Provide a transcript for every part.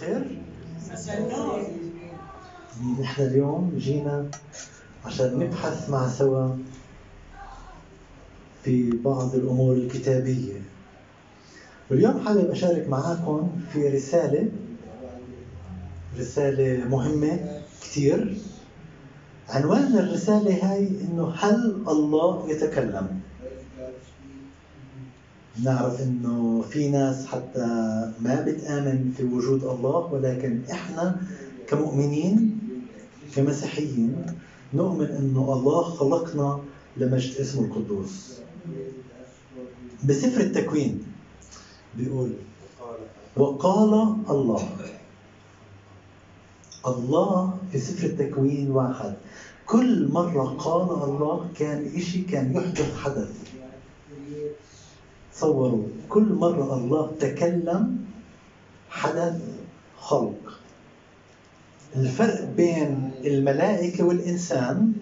خير؟ نحن اليوم جينا عشان نبحث مع سوا في بعض الأمور الكتابية واليوم حابب أشارك معاكم في رسالة رسالة مهمة كثير عنوان الرسالة هاي إنه هل الله يتكلم؟ نعرف إنه في ناس حتى ما بتآمن في وجود الله ولكن إحنا كمؤمنين كمسيحيين نؤمن إنه الله خلقنا لمجد اسمه القدوس. بسفر التكوين بيقول وقال الله. الله في سفر التكوين واحد. كل مرة قال الله كان إشي كان يحدث حدث. تصوروا كل مرة الله تكلم حدث خلق. الفرق بين الملائكة والإنسان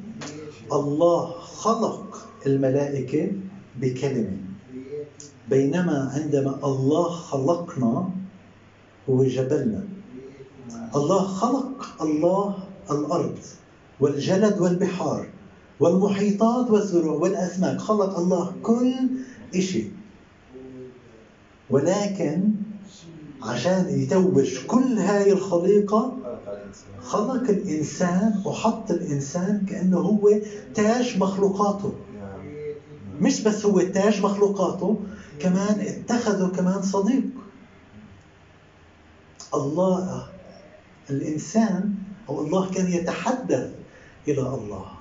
الله خلق الملائكة بكلمة. بينما عندما الله خلقنا هو جبلنا. الله خلق الله الأرض والجلد والبحار والمحيطات والزروع والأسماك. خلق الله كل شيء ولكن عشان يتوج كل هاي الخليقة خلق الإنسان وحط الإنسان كأنه هو تاج مخلوقاته. مش بس هو تاج مخلوقاته كمان اتخذه كمان صديق. الله الإنسان أو الله كان يتحدث إلى الله.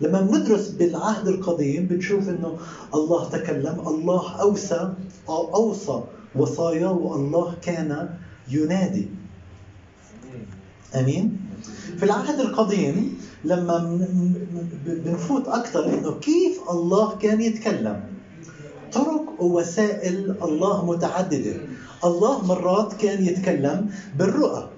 لما بندرس بالعهد القديم بنشوف إنه الله تكلم الله اوصى أو أوصى وصايا والله كان ينادي. آمين؟ في العهد القديم لما بنفوت أكثر إنه كيف الله كان يتكلم. طرق ووسائل الله متعددة. الله مرات كان يتكلم بالرؤى.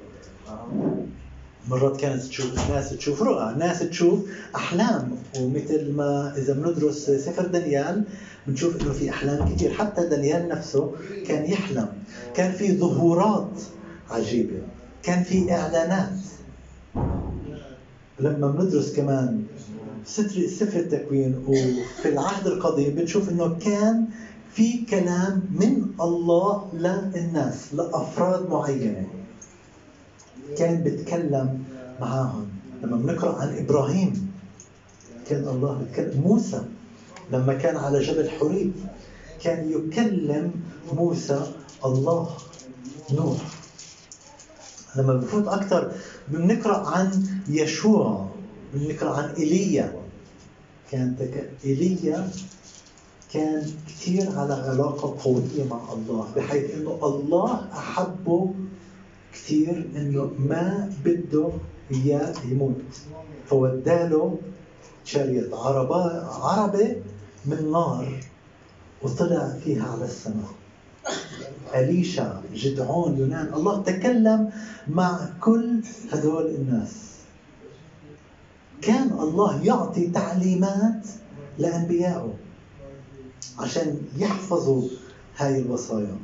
مرات كانت تشوف ناس تشوف رؤى ناس تشوف أحلام. ومثل ما إذا بندرس سفر دانيال بنشوف إنه في أحلام كثير حتى دانيال نفسه كان يحلم. كان في ظهورات عجيبة. كان في إعلانات. لما بندرس كمان سفر التكوين وفي العهد القديم بنشوف إنه كان في كلام من الله للناس لأفراد معينة. كان بيتكلم معاهم لما بنقرأ عن إبراهيم كان الله بيتكلم موسى لما كان على جبل حريب كان يكلم موسى الله نوح لما بنفوت أكثر بنقرأ عن يشوع بنقرأ عن ايليا كان. ايليا كان كثير على علاقة قوية مع الله بحيث إنه الله أحبه كثير إنه ما بده إياه يموت. فوداله شريط عربة عربة من نار وطلع فيها على السماء. أليشا جدعون يونان الله تكلم مع كل هدول الناس. كان الله يعطي تعليمات لأنبيائه عشان يحفظوا هاي الوصايا.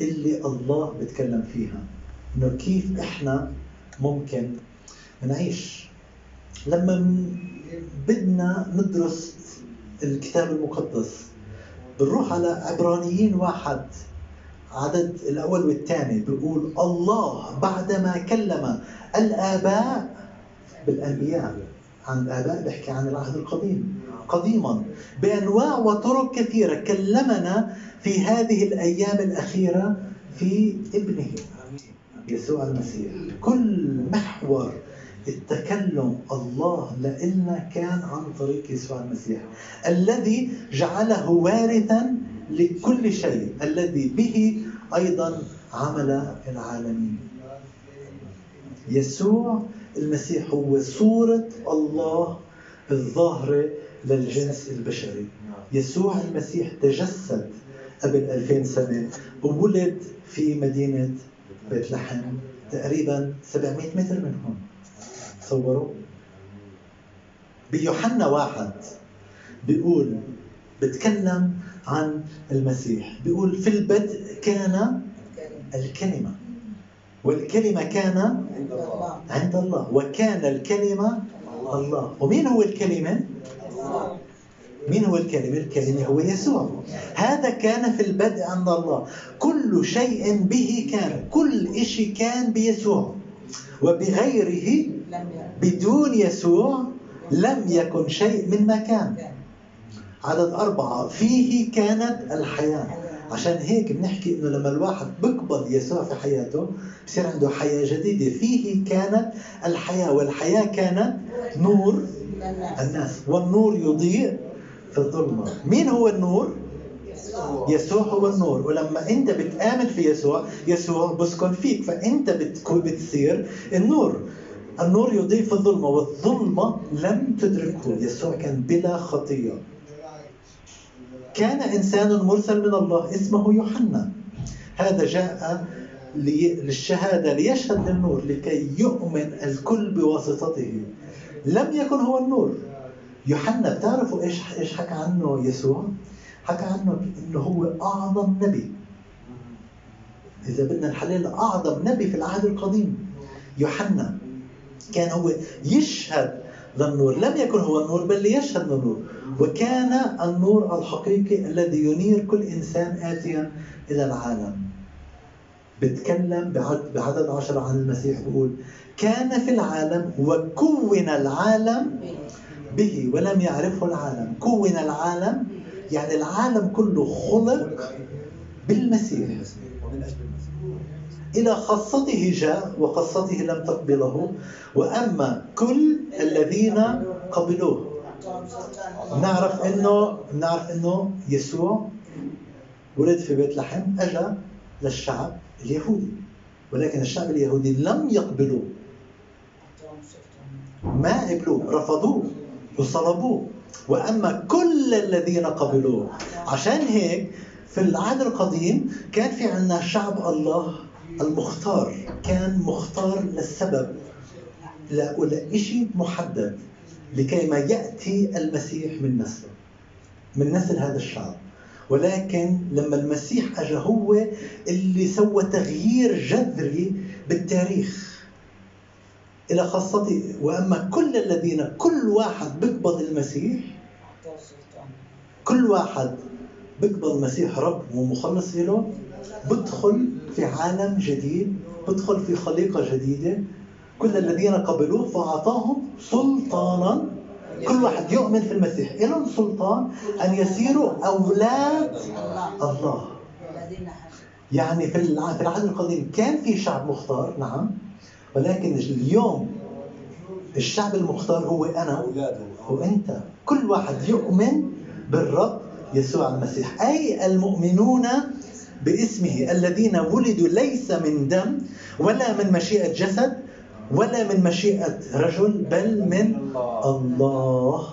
اللي الله بتكلم فيها. إنه كيف إحنا ممكن نعيش. لما بدنا ندرس الكتاب المقدس بنروح على عبرانيين واحد عدد الأول والثاني بيقول الله بعدما كلم الآباء بالأنبياء. عن الآباء بيحكي عن العهد القديم. قديما بأنواع وطرق كثيرة كلمنا في هذه الأيام الأخيرة في ابنه. يسوع المسيح. كل محور التكلم الله لنا كان عن طريق يسوع المسيح الذي جعله وارثا لكل شيء الذي به أيضا عمل العالمين. يسوع المسيح هو صورة الله الظاهره للجنس البشري. يسوع المسيح تجسد قبل 2000 سنة وولد في مدينة بيت لحم تقريبا 700 متر من هون تصوروا بيوحنا واحد بيقول بتكلم عن المسيح. بيقول في البدء كان الكلمة والكلمة كان عند الله. عند الله. وكان الكلمة الله. ومين هو الكلمة؟ مين هو الكلمة؟ الكلمة هو يسوع. هذا كان في البدء عند الله. كل شيء به كان كل شيء كان بيسوع. وبغيره بدون يسوع لم يكن شيء مما كان. عدد أربعة فيه كانت الحياة. عشان هيك بنحكي إنه لما الواحد بقبل يسوع في حياته بصير عنده حياة جديدة. فيه كانت الحياة والحياة كانت نور. الناس. والنور يضيء في الظلمة. مين هو النور؟ يسوع. هو النور. ولما انت بتآمن في يسوع يسوع بسكن فيك. فانت بتصير النور. النور يضيء في الظلمة والظلمة لم تدركه. يسوع كان بلا خطية. كان إنسان مرسل من الله اسمه يوحنا. هذا جاء للشهادة ليشهد للنور لكي يؤمن الكل بواسطته. لم يكن هو النور. يوحنا بتعرفوا إيش إيش حكى عنه يسوع؟ حكى عنه إنه هو أعظم نبي. إذا بدنا نحلل أعظم نبي في العهد القديم يوحنا. كان هو يشهد للنور. لم يكن هو النور بل ليشهد للنور. وكان النور الحقيقي الذي ينير كل إنسان اتيا إلى العالم. بتكلم بعد- بعدد عشر عن المسيح بيقول كان في العالم وكون العالم به ولم يعرفه العالم. كون العالم يعني العالم كله خلق بالمسيح. المسيح. إلى خاصته جاء وخاصته لم تقبله وأما كل الذين قبلوه. نعرف انه نعرف إنه يسوع ولد في بيت لحم اجى للشعب. اليهودي. ولكن الشعب اليهودي لم يقبلوه. ما قبلوه رفضوه وصلبوه وأما كل الذين قبلوه. عشان هيك في العهد القديم كان في عندنا شعب الله المختار. كان مختار للسبب. لشيء محدد لكي ما يأتي المسيح من نسله من نسل هذا الشعب. ولكن لما المسيح اجى هو اللي سوى تغيير جذري بالتاريخ. إلى خاصته وأما كل الذين كل واحد بيقبض المسيح كل واحد بيقبل المسيح رب ومخلص له بدخل في عالم جديد بدخل في خليقة جديدة. كل الذين قبلوه فأعطاهم سلطانا كل واحد يؤمن في المسيح. لهم سلطان أن يصيروا أولاد الله. الله الذين حسبوا يعني في الع- في العهد القديم كان في شعب مختار نعم ولكن اليوم الشعب المختار هو أنا وأنت. كل واحد يؤمن بالرب يسوع المسيح. أي المؤمنون باسمه الذين ولدوا ليس من دم ولا من مشيئة جسد ولا من مشيئة رجل بل من الله.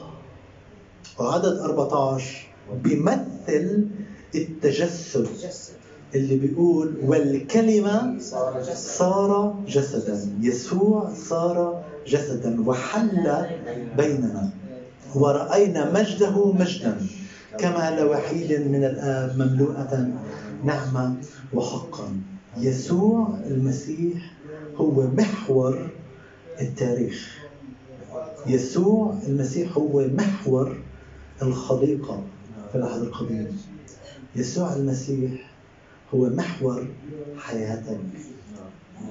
وعدد 14 بيمثل التجسد جسد اللي بيقول جسد صار جسدا يسوع صار جسدا وحل بيننا ورأينا مجده مجدا كما لوحيد من الآب مملوءة نعمة وحقا. يسوع المسيح هو محور التاريخ. يسوع المسيح هو محور الخليقة في العهد القديم يسوع المسيح هو محور حياتك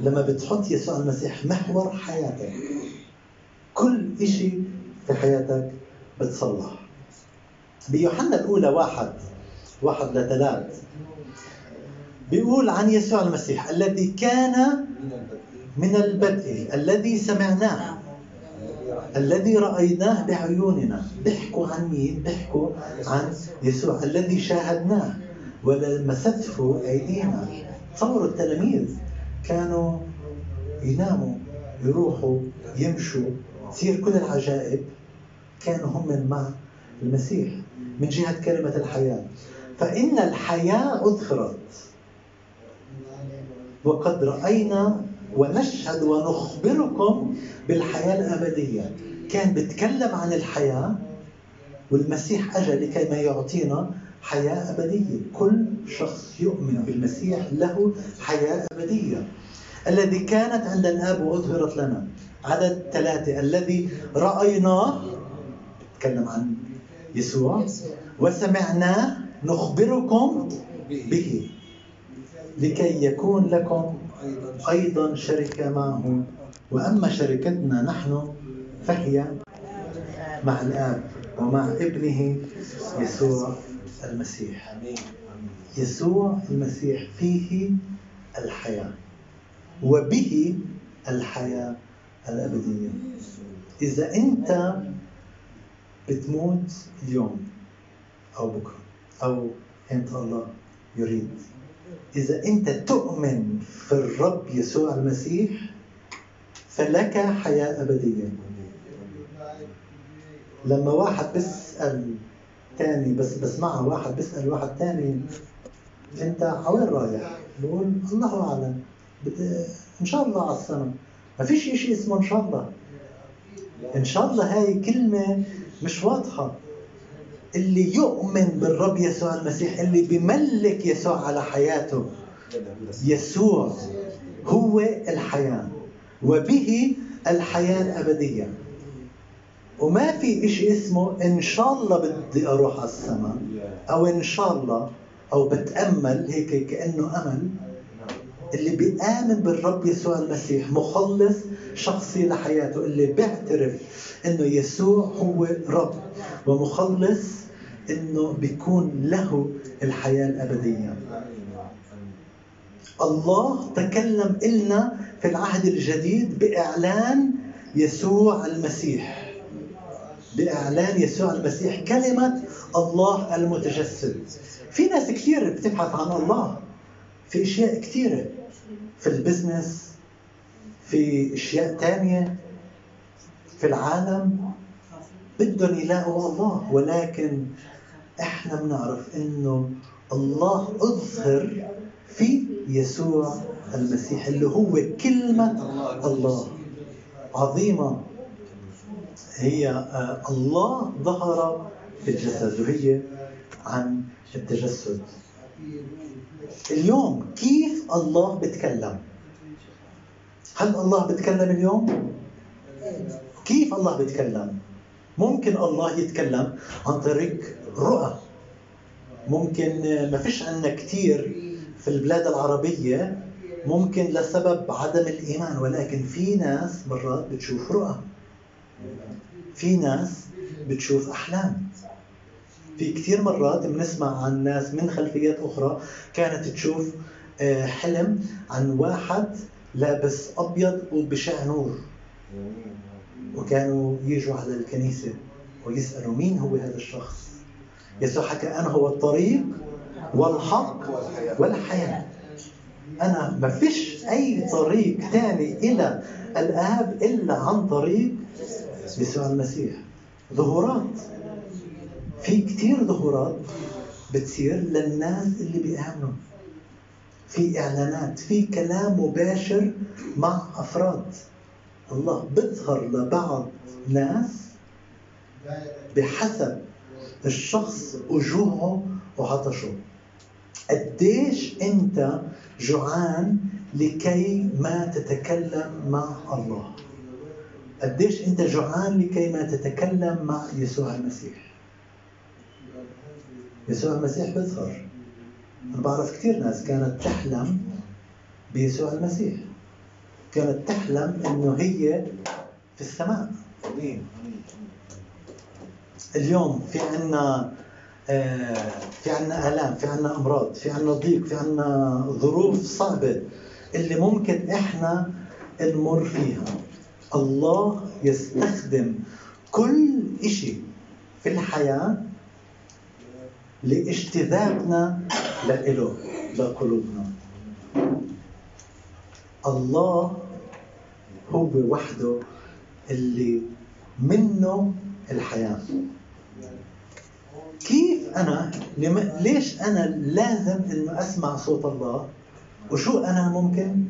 لما بتحط يسوع المسيح محور حياتك كل إشي في حياتك بتصلح. بيوحنا الأولى واحد واحد لثلاث. بيقول عن يسوع المسيح الذي كان من البدء الذي سمعناه الذي رأيناه بعيوننا. بيحكوا عن مين؟ بيحكوا عن يسوع الذي شاهدناه. ولمسته أيدينا. تصوروا التلاميذ كانوا يناموا يروحوا يمشوا. تصير كل العجائب كانوا هم مع المسيح من جهة كلمة الحياة. فإن الحياة أذخرت وقد رأينا ونشهد ونخبركم بالحياة الأبدية. كان بيتكلم عن الحياة والمسيح أجى لكي ما يعطينا حياة أبدية. كل شخص يؤمن بالمسيح له حياة أبدية. الذي كانت عند الآب وأظهرت لنا. عدد ثلاثة. الذي رأيناه تكلم عن يسوع وسمعناه نخبركم به. لكي يكون لكم أيضا شركة معه وأما شركتنا نحن فهي مع الآب ومع ابنه يسوع المسيح. يسوع المسيح فيه الحياة وبه الحياة الأبدية. إذا أنت بتموت اليوم أو بكرة أو أنت الله يريد. إذا أنت تؤمن في الرب يسوع المسيح فلك حياة أبدية. لما واحد بيسأل تاني بس بسمعها واحد بيسأل واحد تاني أنت عوين رايح؟ بقول الله أعلم. بت... إن شاء الله على السنة ما فيش شيء اسمه إن شاء الله. إن شاء الله هاي كلمة مش واضحة. اللي يؤمن بالرب يسوع المسيح اللي بيملك يسوع على حياته. يسوع هو الحياة وبه الحياة الأبدية. وما في إشي اسمه إن شاء الله بدي أروح على السماء أو إن شاء الله أو بتأمل هيك كأنه أمل. اللي بيآمن بالرب يسوع المسيح مخلص شخصي لحياته اللي بيعترف إنه يسوع هو رب ومخلص إنه بيكون له الحياة الأبدية. الله تكلم إلنا في العهد الجديد بإعلان يسوع المسيح. بإعلان يسوع المسيح كلمة الله المتجسد. في ناس كثير بتبحث عن الله. في أشياء كثيرة. في البزنس في أشياء تانية. في العالم. بدهم يلاقوا الله. ولكن إحنا بنعرف إنه الله أظهر في يسوع المسيح اللي هو كلمة الله. عظيمة. هي آه، الله ظهر في الجسد وهي عن التجسد. اليوم كيف الله بتكلم؟ هل الله بتكلم اليوم؟ كيف الله بيتكلم؟ ممكن الله يتكلم عن طريق رؤى. ممكن ما فيش عندنا كثير في البلاد العربية ممكن لسبب عدم الإيمان ولكن في ناس مرات بتشوف رؤى. في ناس بتشوف أحلام. في كثير مرات بنسمع عن ناس من خلفيات أخرى كانت تشوف آه، حلم عن واحد لابس أبيض وبشع نور. وكانوا يجوا على الكنيسة ويسألوا مين هو هذا الشخص. يسوع حكى أنا هو الطريق والحق والحياة. أنا ما فيش أي طريق ثاني إلى الآب إلا عن طريق يسوع المسيح. ظهورات. في كثير ظهورات بتصير للناس اللي بيآمنوا في إعلانات في كلام مباشر مع أفراد. الله بيظهر لبعض ناس بحسب الشخص وجوعه وعطشه. قديش أنت جوعان لكي ما تتكلم مع الله؟ قديش أنت جوعان لكي ما تتكلم مع يسوع المسيح؟ يسوع المسيح بيظهر. أنا بعرف كثير ناس كانت تحلم بيسوع المسيح. كانت تحلم إنه هي في السماء. اليوم في عنا آه، في عنا آلام في عنا أمراض في عنا ضيق في عنا ظروف صعبة اللي ممكن إحنا نمر فيها. الله يستخدم كل إشي في الحياة لاجتذابنا لإله لقلوبنا. الله هو وحده اللي منه الحياة. كيف أنا. ليش أنا لازم إنه أسمع صوت الله؟ وشو أنا ممكن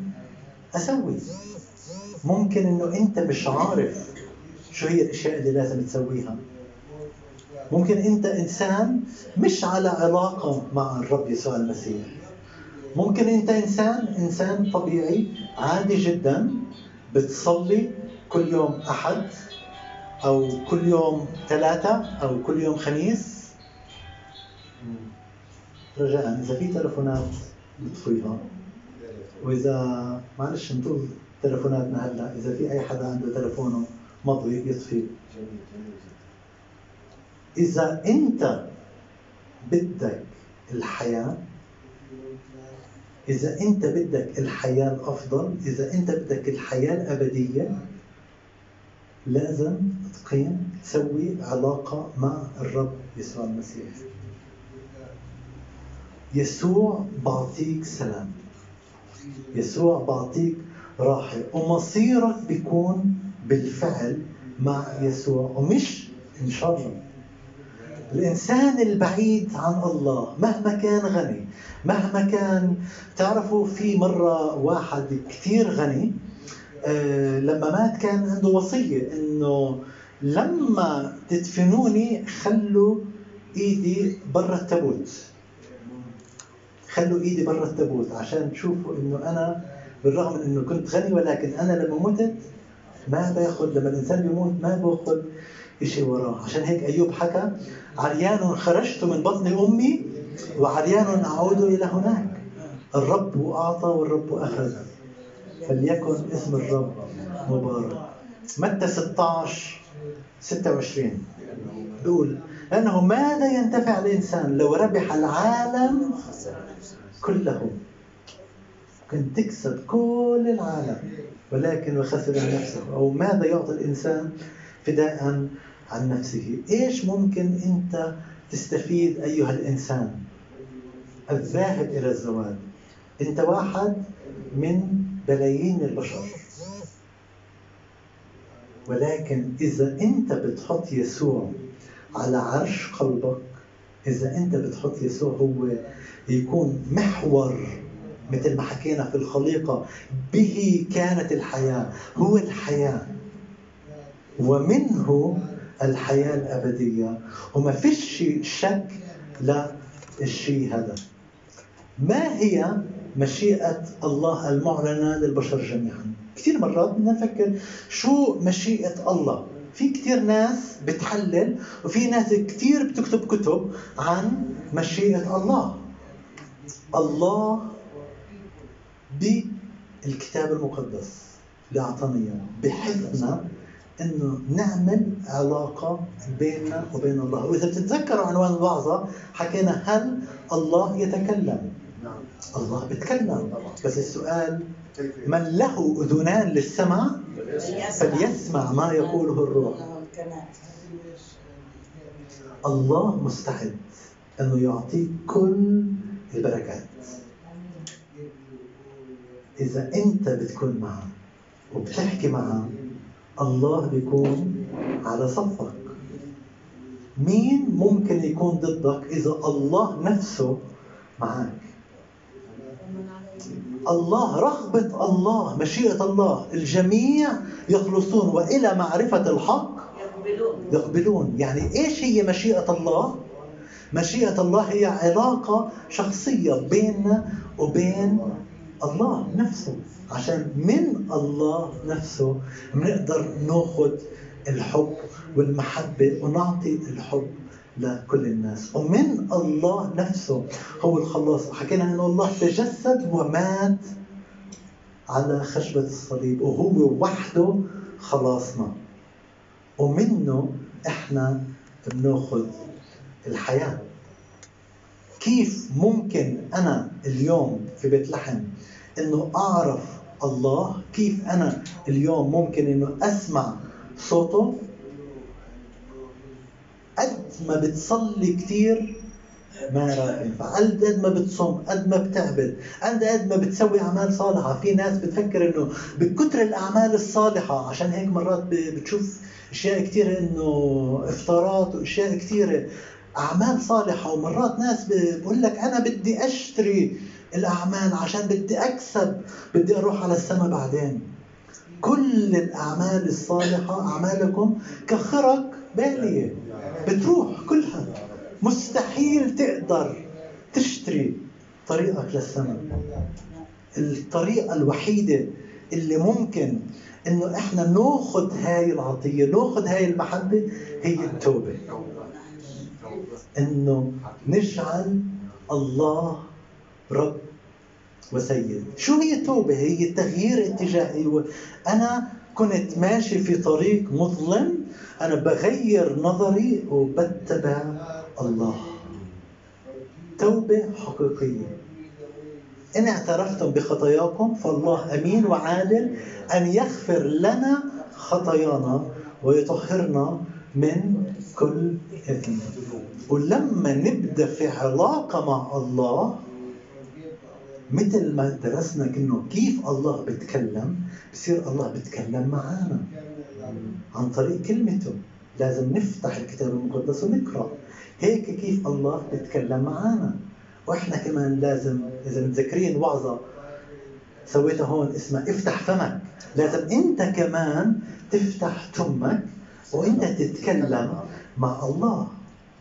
أسوي؟ ممكن إنه أنت مش عارف شو هي الأشياء اللي لازم تسويها. ممكن انت انسان مش على علاقة مع الرب يسوع المسيح. ممكن انت انسان انسان طبيعي عادي جدا بتصلي كل يوم أحد أو كل يوم ثلاثة أو كل يوم خميس. رجاء إذا في تلفونات بطفيها وإذا معلش نطول تلفوناتنا هلأ إذا في أي حدا عنده تلفونه مضوي يطفي. جميل جميل جدا إذا أنت بدك الحياة إذا أنت بدك الحياة الأفضل إذا أنت بدك الحياة الأبدية لازم تقيم تسوي علاقة مع الرب يسوع المسيح. يسوع بعطيك سلام. يسوع بعطيك راحة. ومصيرك بيكون بالفعل مع يسوع ومش إن شاء الله. الإنسان البعيد عن الله مهما كان غني مهما كان تعرفوا في مرة واحد كثير غني آه، لما مات كان عنده وصية إنه لما تدفنوني خلوا إيدي برا التابوت. خلوا إيدي برا التابوت عشان تشوفوا إنه أنا بالرغم من إنه كنت غني ولكن أنا لما متت ما باخذ لما الإنسان بيموت ما باخذ. شيء وراه عشان هيك أيوب حكى عريان خرجت من بطن أمي وعريان أعود إلى هناك. الرب أعطى والرب أخذ فليكن اسم الرب مبارك. متى 16 26 بيقول لأنه ماذا ينتفع الإنسان لو ربح العالم كله؟ كنت تكسب كل العالم ولكن وخسر نفسه. أو ماذا يعطي الإنسان فداء عن نفسه. إيش ممكن أنت تستفيد أيها الإنسان الذاهب إلى الزواج؟ أنت واحد من بلايين البشر. ولكن إذا أنت بتحط يسوع على عرش قلبك إذا أنت بتحط يسوع هو يكون محور مثل ما حكينا في الخليقة به كانت الحياة هو الحياة. ومنه الحياة الأبدية. وما فيش شك للشيء هذا. ما هي مشيئة الله المعلنة للبشر جميعا؟ كثير مرات بدنا نفكر شو مشيئة الله. في كثير ناس بتحلل وفي ناس كثير بتكتب كتب عن مشيئة الله. الله بالكتاب المقدس اللي أعطانا إياه بحثنا أنه نعمل علاقة بيننا وبين الله، وإذا بتتذكروا عنوان الوعظة حكينا هل الله يتكلم؟ نعم الله بيتكلم بس السؤال من له أذنان للسمع فليسمع ما يقوله الروح. الله مستعد أنه يعطيك كل البركات. إذا أنت بتكون معه وبتحكي معه الله بيكون على صفك. مين ممكن يكون ضدك إذا الله نفسه معك الله رغبة الله مشيئة الله. الجميع يخلصون وإلى معرفة الحق يقبلون. يعني إيش هي مشيئة الله؟ مشيئة الله هي علاقة شخصية بيننا وبين الله نفسه. عشان من الله نفسه بنقدر ناخذ الحب والمحبة ونعطي الحب لكل الناس. ومن الله نفسه هو الخلاص. حكينا إنه الله تجسد ومات على خشبة الصليب وهو وحده خلاصنا. ومنه إحنا بناخذ الحياة. كيف ممكن أنا اليوم في بيت لحم إنه أعرف الله كيف أنا اليوم ممكن إنه أسمع صوته. قد ما بتصلي كثير ما راح ينفع قد ما بتصوم قد ما بتعبد قد قد ما بتسوي أعمال صالحة. في ناس بتفكر إنه بكتر الأعمال الصالحة عشان هيك مرات بتشوف أشياء كثيره إنه افطارات وأشياء كثيره أعمال صالحة. ومرات ناس بقول لك أنا بدي أشتري الأعمال عشان بدي أكسب بدي أروح على السماء بعدين. كل الأعمال الصالحة أعمالكم كخرق بالية. بتروح كلها. مستحيل تقدر تشتري طريقك للسماء الطريقة الوحيدة اللي ممكن إنه إحنا ناخذ هاي العطية ناخذ هاي المحبة هي التوبة. إنه نجعل الله رب وسيد. شو هي التوبة؟ هي تغيير اتجاهي أنا كنت ماشي في طريق مظلم. أنا بغير نظري وبتبع الله. توبة حقيقية. إن اعترفتم بخطاياكم فالله أمين وعادل أن يغفر لنا خطايانا ويطهرنا من كل إثم ولما نبدأ في علاقة مع الله مثل ما درسنا كأنه كيف الله بيتكلم بصير الله بيتكلم معنا عن طريق كلمته. لازم نفتح الكتاب المقدس ونقرأ. هيك كيف الله بيتكلم معنا وإحنا كمان لازم إذا متذكرين وعظة سويتها هون اسمها افتح فمك. لازم أنت كمان تفتح تمك وأنت تتكلم مع الله.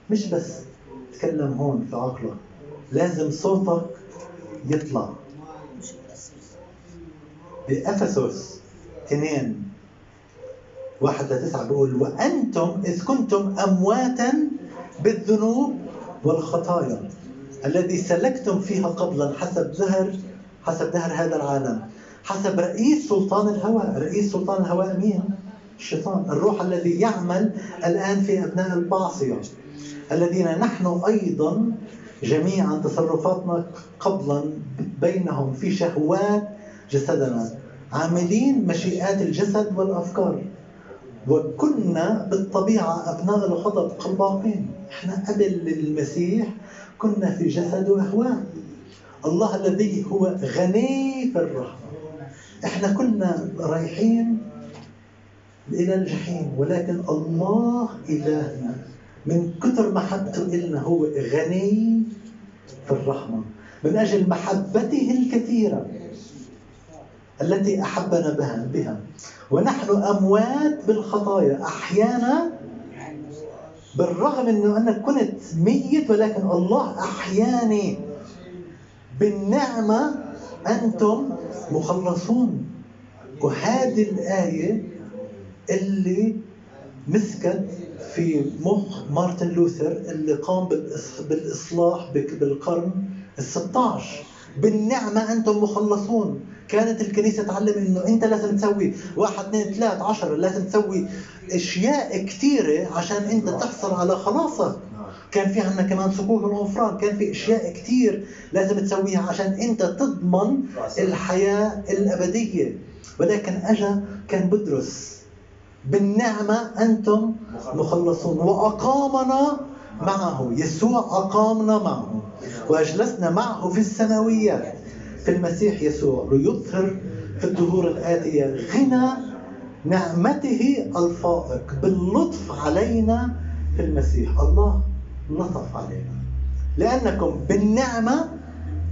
مش بس تتكلم هون في عقلك. لازم صوتك يطلع. بأفسس 2 واحد لتسعة بيقول وأنتم إذ كنتم أمواتا بالذنوب والخطايا الذي سلكتم فيها قبلا حسب دهر حسب دهر هذا العالم حسب رئيس سلطان الهواء. رئيس سلطان الهواء مين؟ الشيطان الروح الذي يعمل الآن في أبناء المعصية الذين نحن أيضا جميعا تصرفاتنا قبلا بينهم في شهوات جسدنا. عاملين مشيئات الجسد والأفكار. وكنا بالطبيعة أبناء الغضب قباقين إحنا قبل المسيح كنا في جسد وأهواء الله الذي هو غني في الرحمة. إحنا كنا رايحين إلى الجحيم ولكن الله إلهنا. من كثر محبته إلنا هو غني في الرحمة من أجل محبته الكثيرة التي أحبنا بها بها. ونحن أموات بالخطايا أحيانا بالرغم أنه أنا كنت ميت ولكن الله أحياني بالنعمة أنتم مخلصون. وهذه الآية اللي مسكت في مخ مارتن لوثر اللي قام بالإصلاح بالقرن ال 16 بالنعمة أنتم مخلصون. كانت الكنيسة تعلم إنه أنت لازم تسوي واحد اثنين ثلاث عشرة لازم تسوي أشياء كثيرة عشان أنت تحصل على خلاصك كان في عندنا كمان صكوك الغفران. كان في أشياء كثير لازم تسويها عشان أنت تضمن الحياة الأبدية. ولكن أجا كان بدرس بالنعمة أنتم مخلصون. وأقامنا معه. يسوع أقامنا معه. وأجلسنا معه في السماويات. في المسيح يسوع. ليظهر في الدهور الآتية غنى نعمته الفائق. باللطف علينا في المسيح. الله لطف علينا. لأنكم بالنعمة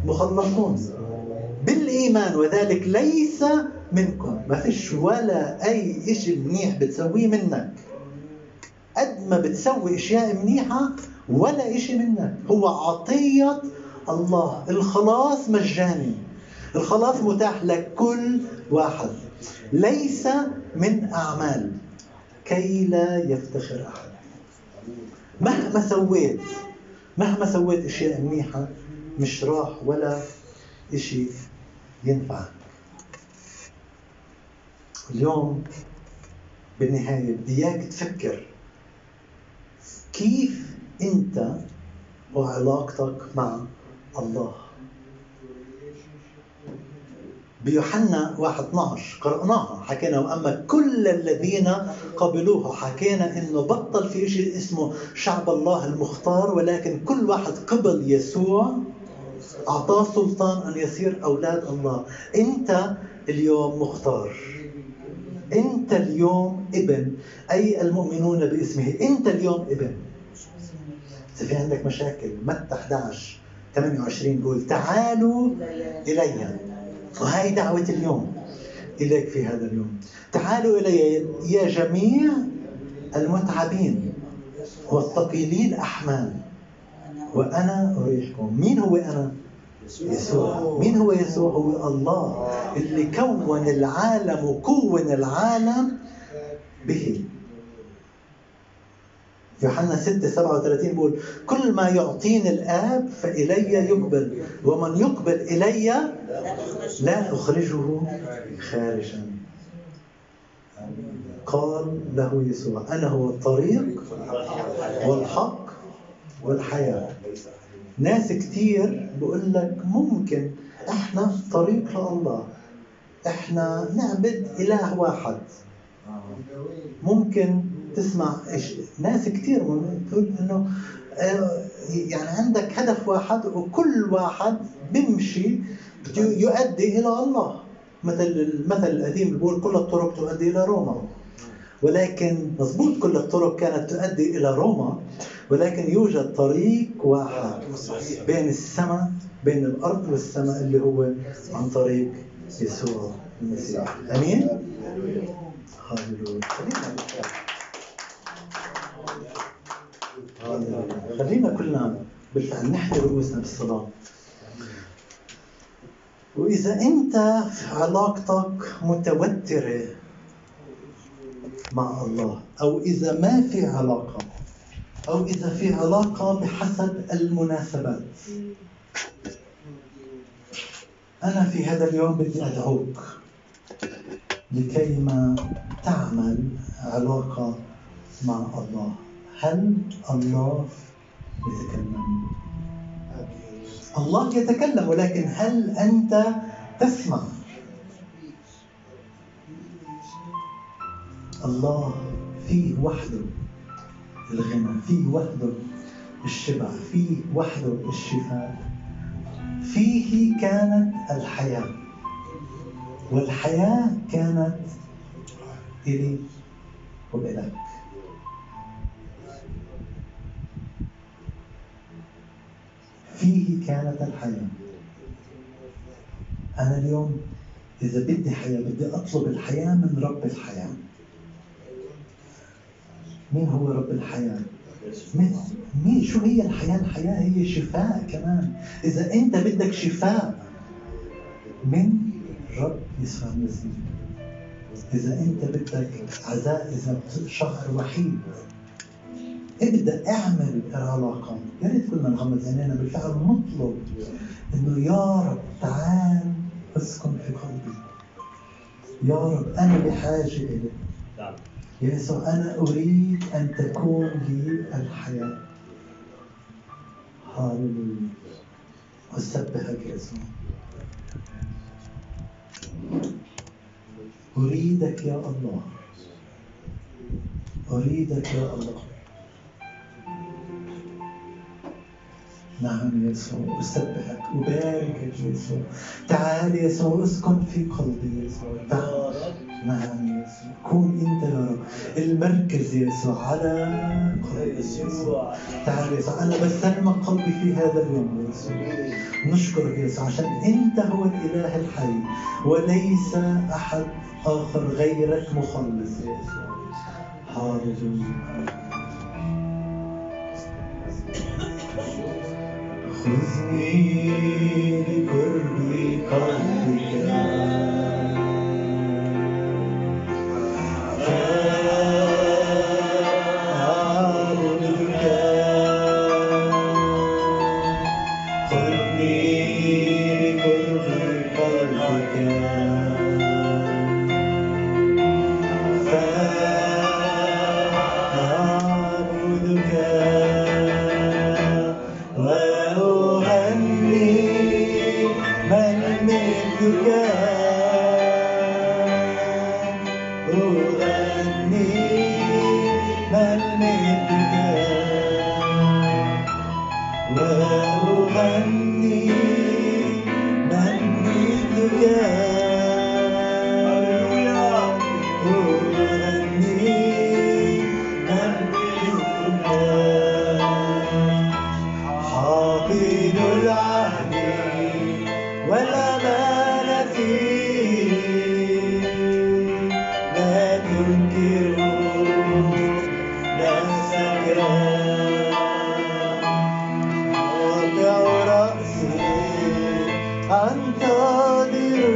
مخلصون. بالإيمان. وذلك ليس منكم. ما فيش ولا أي شيء منيح بتسويه منك. قد ما بتسوي أشياء منيحة ولا شيء منك. هو عطية الله. الخلاص مجاني. الخلاص متاح لكل واحد. ليس من أعمال. كي لا يفتخر أحد. مهما سويت مهما سويت أشياء منيحة مش راح ولا إشي ينفعك اليوم بالنهاية بدي إياك تفكر كيف أنت وعلاقتك مع الله؟ بيوحنا 1 12 قرأناها حكينا وأما كل الذين قبلوها حكينا إنه بطل في شيء اسمه شعب الله المختار ولكن كل واحد قبل يسوع أعطاه سلطان أن يصير أولاد الله. أنت اليوم مختار. أنت اليوم ابن أي المؤمنون باسمه أنت اليوم ابن. إذا في عندك مشاكل متى 11 28 بيقول تعالوا إلي. وهي دعوة اليوم. إليك في هذا اليوم. تعالوا إلي يا جميع المتعبين والثقيلين أحمال أنا وأنا أريحكم. مين هو أنا؟ يسوع. مين هو يسوع؟ هو الله اللي كون العالم وكون العالم به. يوحنا 6 37 بيقول كل ما يعطيني الآب فإلي يقبل ومن يقبل إلي لا أخرج لا أخرجه خارجا. قال له يسوع أنا هو الطريق والحق والحياة. ناس كتير بقول لك ممكن إحنا طريق لله. إحنا نعبد إله واحد. ممكن تسمع ناس ممكن تقول إنه آه، يعني عندك هدف واحد وكل واحد بيمشي يؤدي إلى الله. مثل المثل القديم بيقول كل الطرق تؤدي إلى روما. ولكن مضبوط كل الطرق كانت تؤدي إلى روما. ولكن يوجد طريق واحد بين السماء بين الأرض والسماء اللي هو عن طريق يسوع المسيح. أمين؟ خلينا. خلينا كلنا بالفعل نحكي رؤوسنا بالصلاة. وإذا أنت في علاقتك متوترة مع الله أو إذا ما في علاقة أو إذا في علاقة بحسب المناسبات أنا في هذا اليوم بدي أدعوك لكيما تعمل علاقة مع الله هل الله يتكلم؟ الله يتكلم ولكن هل أنت تسمع؟ الله فيه وحده الغنى فيه وحده الشبع فيه وحده الشفاء. فيه كانت الحياة والحياة كانت إلي وإليك فيه كانت الحياة. أنا اليوم إذا بدي حياة بدي أطلب الحياة من رب الحياة. مين هو رب الحياة؟ مين, شو هي الحياة؟ الحياة هي شفاء كمان. إذا أنت بدك شفاء من رب يسوع المسيح إذا أنت بدك عزاء إذا شهر وحيد ابدأ اعمل العلاقة يا ريت كلنا نغمض عينينا بالفعل نطلب إنه يا رب تعال أسكن في قلبي. يا رب أنا بحاجة إليك. يا يسوع أنا أريد أن تكون لي الحياة. هاللويا أسبحك يا يسوع أريدك يا الله. أريدك يا الله. نعم يا يسوع أسبحك. أباركك يا يسوع. تعال يا يسوع أسكن في قلبي يا يسوع. تعال. نعم يسوع كون إنت يا رب المركز يا يسوع على قلبي يا يسوع تعال يا يسوع أنا بسلمك قلبي في هذا اليوم يا يسوع. نشكرك يا يسوع عشان إنت هو الإله الحي وليس أحد آخر غيرك مخلص يا يسوع. هاللويا. خذني بقرب قلبك. 한편으로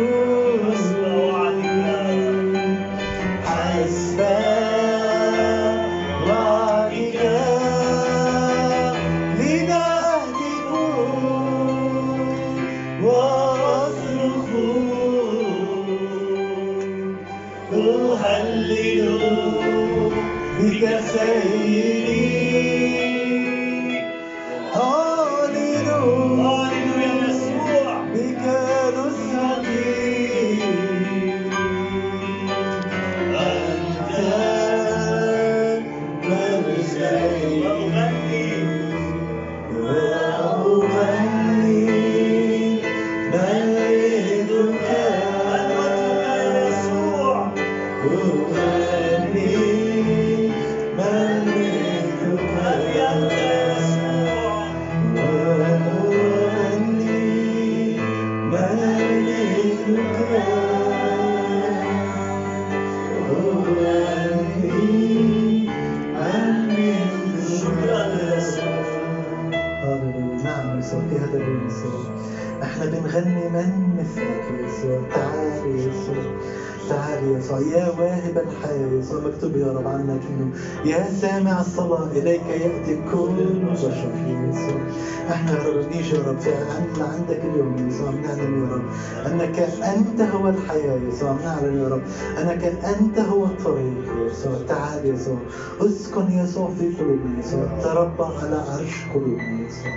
يا واهب الحياة يا يسوع مكتوب يا رب عنك انه يا سامع الصلاة إليك يأتي كل بشر يسوع أحنا يا رب بنيجي يا رب في عندنا عندك اليوم يسوع بنعلن يا رب أنك أنت هو الحياة. يا يسوع بنعلن يا رب أنك أنت هو الطريق. يسوع تعال يسوع أسكن يسوع في قلوبنا. يسوع تربى على عرش قلوبنا. يسوع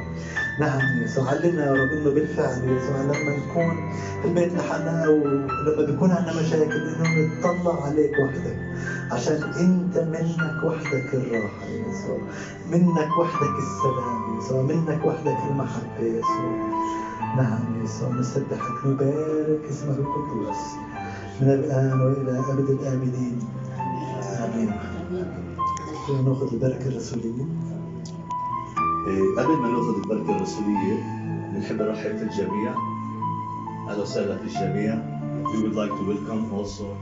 نعم يسوع علمنا يا رب إنه بالفعل يسوع لما نكون في البيت لحالنا أو لما بيكون عندنا مشاكل إنه نطلع عليك وحدك. عشان أنت منك وحدك الراحة يا يسوع. منك وحدك السلام يا يسوع. منك وحدك المحبة يا يسوع. نعم يسوع نسبحك نبارك اسمك القدوس من الآن وإلى أبد الابدين آمين. نأخذ البركة الرسولية. قبل ما نأخذ البركة الرسوليه بنحب نرحب في الجميع. أهلا وسهلا في الجميع. We would like to welcome also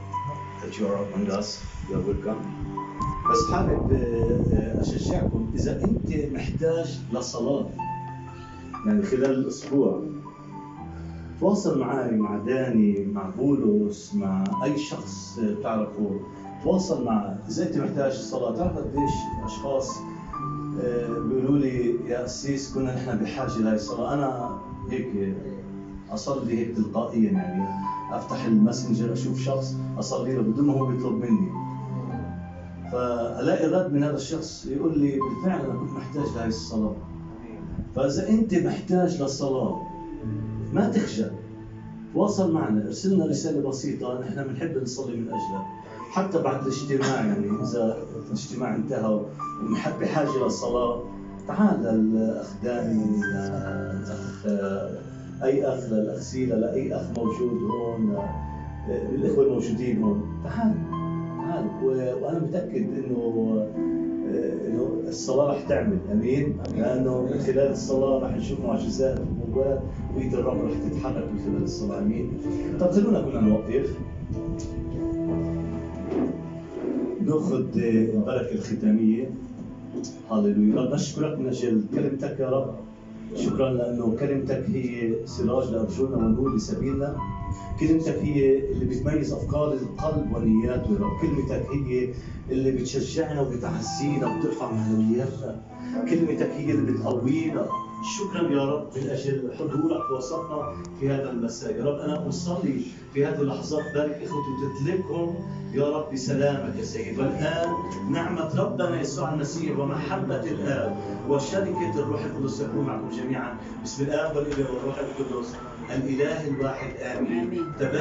that you are among us. You are welcome. بس حابب آه، أشجعكم إذا أنت محتاج لصلاة يعني خلال الأسبوع تواصل معي مع داني مع بولس مع أي شخص بتعرفه تواصل معه. إذا أنت محتاج صلاه تعرف قديش أشخاص بيقولوا لي يا قسيس كنا نحن بحاجة لهي الصلاة. أنا هيك أصلي هيك تلقائيا يعني. أفتح الماسنجر أشوف شخص أصلي له بدون ما هو بيطلب مني. فألاقي رد من هذا الشخص يقول لي بالفعل أنا كنت محتاج لهي الصلاة. فإذا أنت محتاج للصلاة ما تخجل. تواصل معنا. ارسل لنا رسالة بسيطة. نحن بنحب نصلي من أجلك. حتى بعد الاجتماع يعني إذا الاجتماع انتهى بحاجه للصلاة تعال للاخ داني للاخ أي أخ للاخ سيلا لاي أخ موجود هون الإخوة الموجودين هون. تعال تعال. وأنا متأكد إنه إنه الصلاة رح تعمل. أمين؟ لأنه من خلال الصلاة رح نشوف معجزات وقوات وإيد الرب رح تتحرك من خلال الصلاة. أمين؟ طب خلونا كنا نوقف. نأخذ البركة الختامية. هللويا رب نشكرك من أجل كلمتك يا رب. شكرا لأنه كلمتك هي سراج لأرجلنا ونور لسبيلنا. كلمتك هي اللي بتميز أفكار القلب ونياته يا رب. كلمتك هي اللي بتشجعنا وبتعزينا وبترفع معنوياتنا. كلمتك هي اللي بتقوينا. شكرا يا رب من أجل حضورك وسطنا في هذا المساء. يا رب أنا أصلي في هذه اللحظات بارك إخوتي وتدلكهم. يا رب بسلامك يا سيد والآن نعمة ربنا يسوع المسيح ومحبة الآب وشركة الروح القدس تكون معكم جميعا. بسم الآب والابن والروح القدس. الإله الواحد. آمين.